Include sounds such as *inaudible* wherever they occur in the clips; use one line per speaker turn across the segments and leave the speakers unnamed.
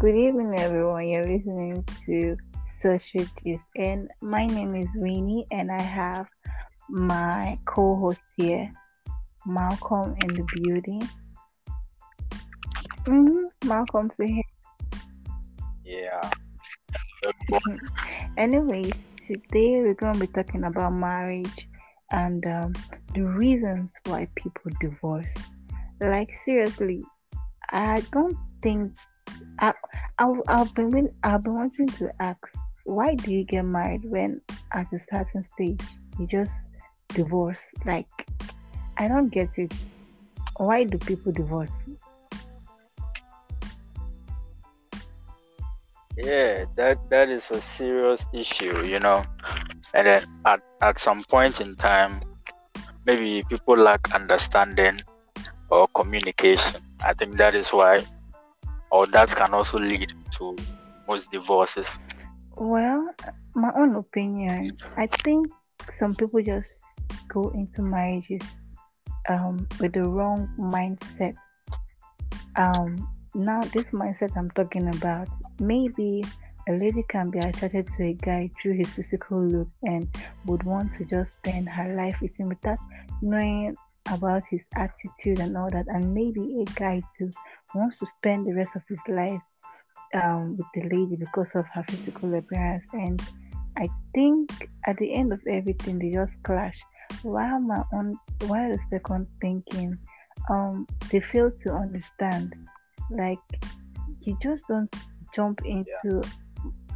Good evening, everyone. You're listening to Social Gist, and my name is Winnie, and I have my co-host here, Malcolm, in the building. Mm-hmm. Malcolm, say hey.
Yeah. *laughs*
Anyways, today we're going to be talking about marriage and um, the reasons why people divorce. Like seriously, I don't think I, I I've been I've been wanting to ask why do you get married when at a certain stage you just divorce? Like I don't get it. Why do people divorce?
Yeah, that that is a serious issue, you know. And then at, at some point in time, maybe people lack understanding or communication. I think that is why, or that can also lead to most divorces.
Well, my own opinion, I think some people just go into marriages um, with the wrong mindset. Um, now, this mindset I'm talking about, maybe a lady can be attracted to a guy through his physical look and would want to just spend her life with him without knowing about his attitude and all that. And maybe a guy too wants to spend the rest of his life um, with the lady because of her physical appearance. And I think at the end of everything, they just clash. While my own, while the second thinking, um, they fail to understand. Like you just don't jump into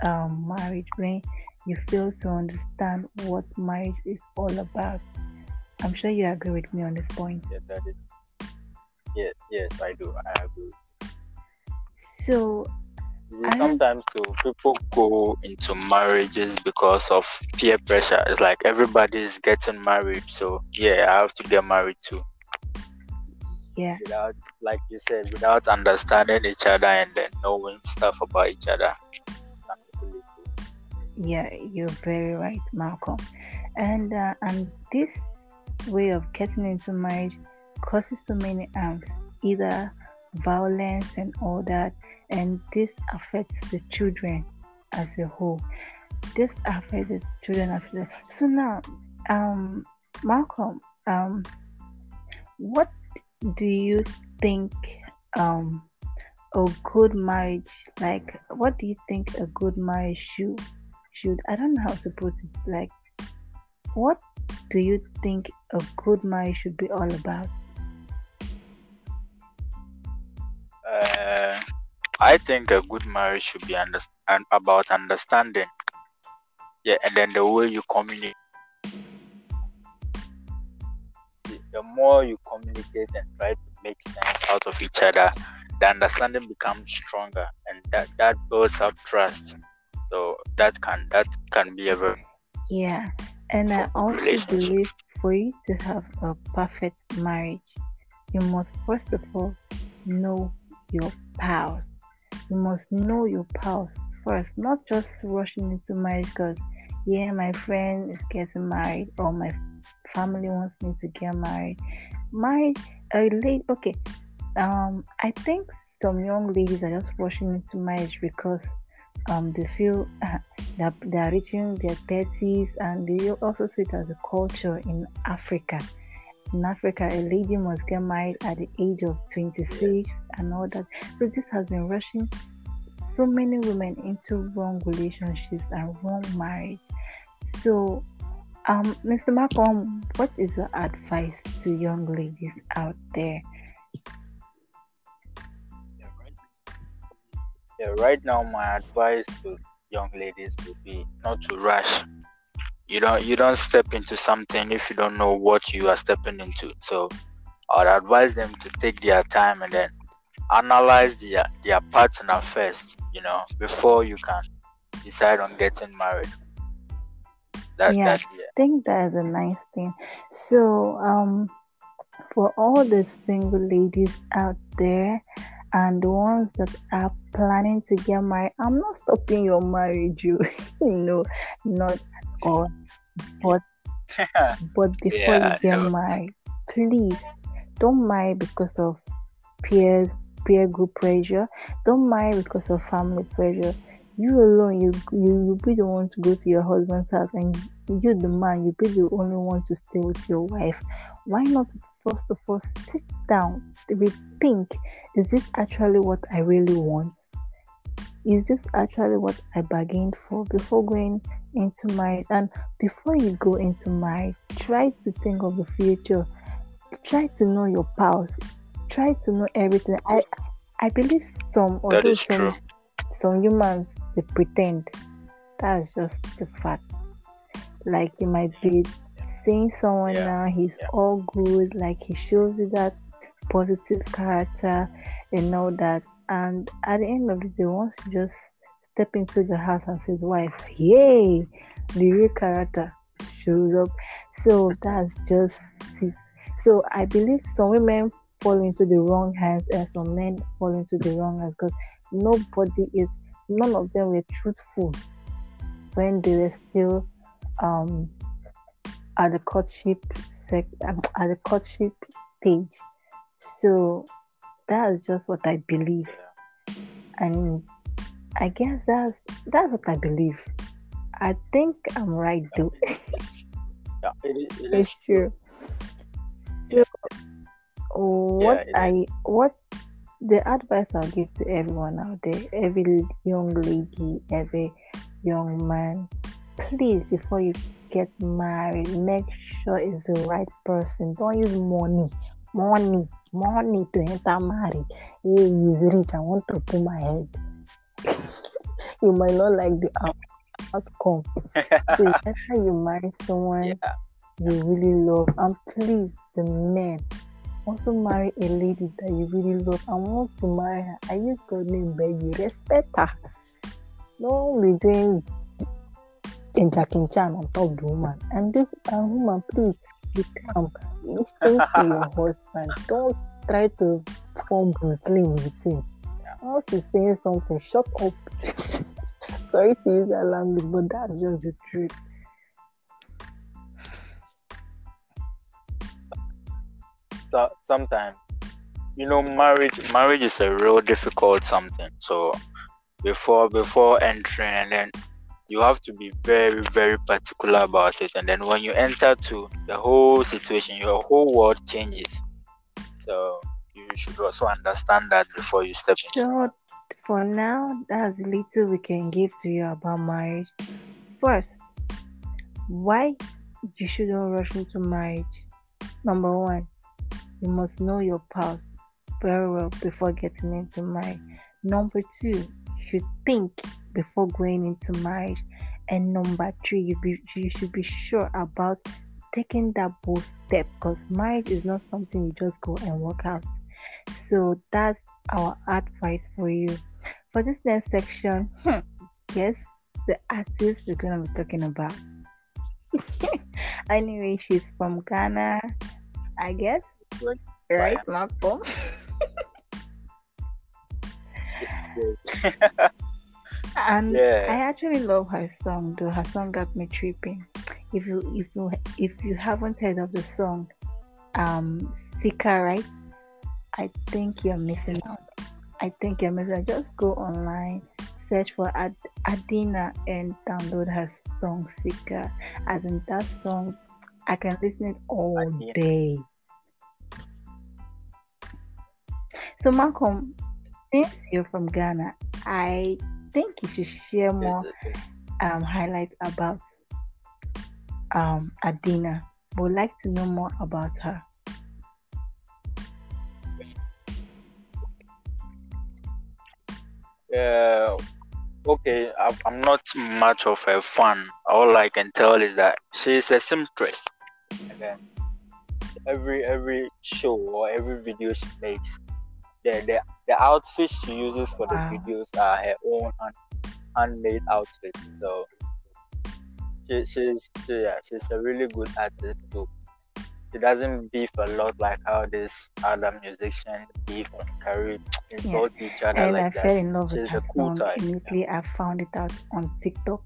yeah. um, marriage when you fail to understand what marriage is all about. I'm sure you agree with me on this point.
Yeah, that is. Yes, yes, I do. I agree.
So,
sometimes too, people go into marriages because of peer pressure. It's like everybody's getting married, so yeah, I have to get married too.
Yeah.
Without, like you said, without understanding each other and then knowing stuff about each other.
Yeah, you're very right, Malcolm. And uh, and this way of getting into marriage causes so many harms, either violence and all that, and this affects the children as a whole. This affects the children as a So now, um, Malcolm, um, what do you think um a good marriage like what do you think a good marriage should should I don't know how to put it like what do you think a good marriage should be all about?
Uh, I think a good marriage should be under- about understanding. Yeah, and then the way you communicate. See, the more you communicate and try to make sense out of each other, the understanding becomes stronger, and that that builds up trust. So that can that can be a very
yeah and I also believe for you to have a perfect marriage, you must first of all know your pals. You must know your pals first, not just rushing into marriage because, yeah, my friend is getting married or my family wants me to get married. Marriage, a lady, okay. Um, I think some young ladies are just rushing into marriage because um, they feel uh, that they are reaching their 30s and they also see it as a culture in Africa. In Africa, a lady must get married at the age of 26 and all that. So this has been rushing so many women into wrong relationships and wrong marriage. So, um, Mr. Malcolm, what is your advice to young ladies out there?
Yeah, right now my advice to young ladies would be not to rush. You don't you don't step into something if you don't know what you are stepping into. So I'd advise them to take their time and then analyze their their partner first, you know, before you can decide on getting married.
That, yeah, that, yeah. I think that is a nice thing. So um for all the single ladies out there, and the ones that are planning to get married, I'm not stopping your marriage, you, *laughs* know, not at all, but *laughs* but before yeah, you get no. married, please don't marry because of peers peer group pressure. Don't marry because of family pressure. You alone, you you you be the one to go to your husband's house, and you the man, you be the only one to stay with your wife. Why not first of all sit down, rethink? Is this actually what I really want? Is this actually what I bargained for before going into marriage? And before you go into marriage, try to think of the future. Try to know your past. Try to know everything. I I believe some although some true. some humans they pretend. That's just the fact. Like you might be seeing someone yeah. now, he's yeah. all good, like he shows you that positive character and all that. And at the end of the day, once you just step into the house and his wife, yay, the real character shows up. So that's just it. So I believe some women fall into the wrong hands and some men fall into the wrong hands because nobody is, none of them were truthful when they were still um, at the courtship sec- um, at the courtship stage. So that's just what I believe, and I guess that's that's what I believe. I think I'm right though.
yeah, it is, it *laughs*
it's true. So, what yeah, I what the advice I'll give to everyone out there, every young lady, every young man, please before you get married, make sure it's the right person. Don't use money, money, money to enter marriage. He is rich. I want to put my head. *laughs* you might not like the outcome. so *laughs* after you marry someone yeah. you really love, and please, the men also marry a lady that you really love and wants to marry her. I use God name, beg you, respect her. Don't be doing Kencha Kenchan on top of the woman. And this uh, woman, please be calm. Listen to your *laughs* husband. Don't try to form Lee with him. Once he's saying something, shut up. *laughs* Sorry to use that language, but that's just the truth.
So, sometimes, you know, marriage marriage is a real difficult something. So before before entering and then you have to be very very particular about it. And then when you enter to the whole situation your whole world changes. So you should also understand that before you step in.
So for now that's little we can give to you about marriage. First why you shouldn't rush into marriage? Number one you must know your past very well before getting into marriage. Number two you should think before going into marriage. And number three, you be you should be sure about taking that bold step because marriage is not something you just go and work out. So that's our advice for you. For this next section, hmm, yes, the artist we're gonna be talking about. *laughs* anyway, she's from Ghana, I guess. Right, Malcolm? *laughs* *laughs* and yeah. I actually love her song though. Her song got me tripping. If you if you if you haven't heard of the song, um Sika, right? I think you're missing out. I think you're missing out. Just go online, search for Ad- Adina and download her song Sika. As in that song, I can listen it all Adina. day. So Malcolm, since you're from Ghana, I think you should share more um, highlights about um, Adina. Would like to know more about her.
Yeah, okay, I'm not much of a fan. All I can tell is that she's a seamstress. And then every every show or every video she makes, the the, the outfits she uses for the wow. videos are her own hand, handmade outfits. So she, she's she, yeah, she's a really good artist too. She doesn't beef a lot like how this other musician beef and carry insult yeah. each other
and
like
I
that.
fell in love
she's
with her
cool
song. Immediately, yeah. I found it out on TikTok.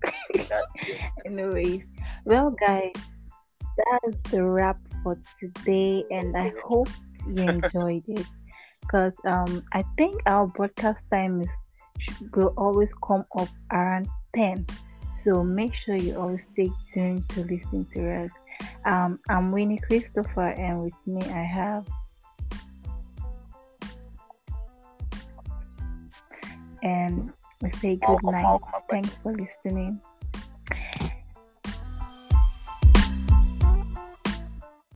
*laughs* Anyways, well, guys, that's the wrap for today, and I hope you enjoyed it. Because um I think our broadcast time is will always come up around 10. So make sure you always stay tuned to listen to us. Um, I'm Winnie Christopher, and with me I have. And we say good night. Thanks for listening.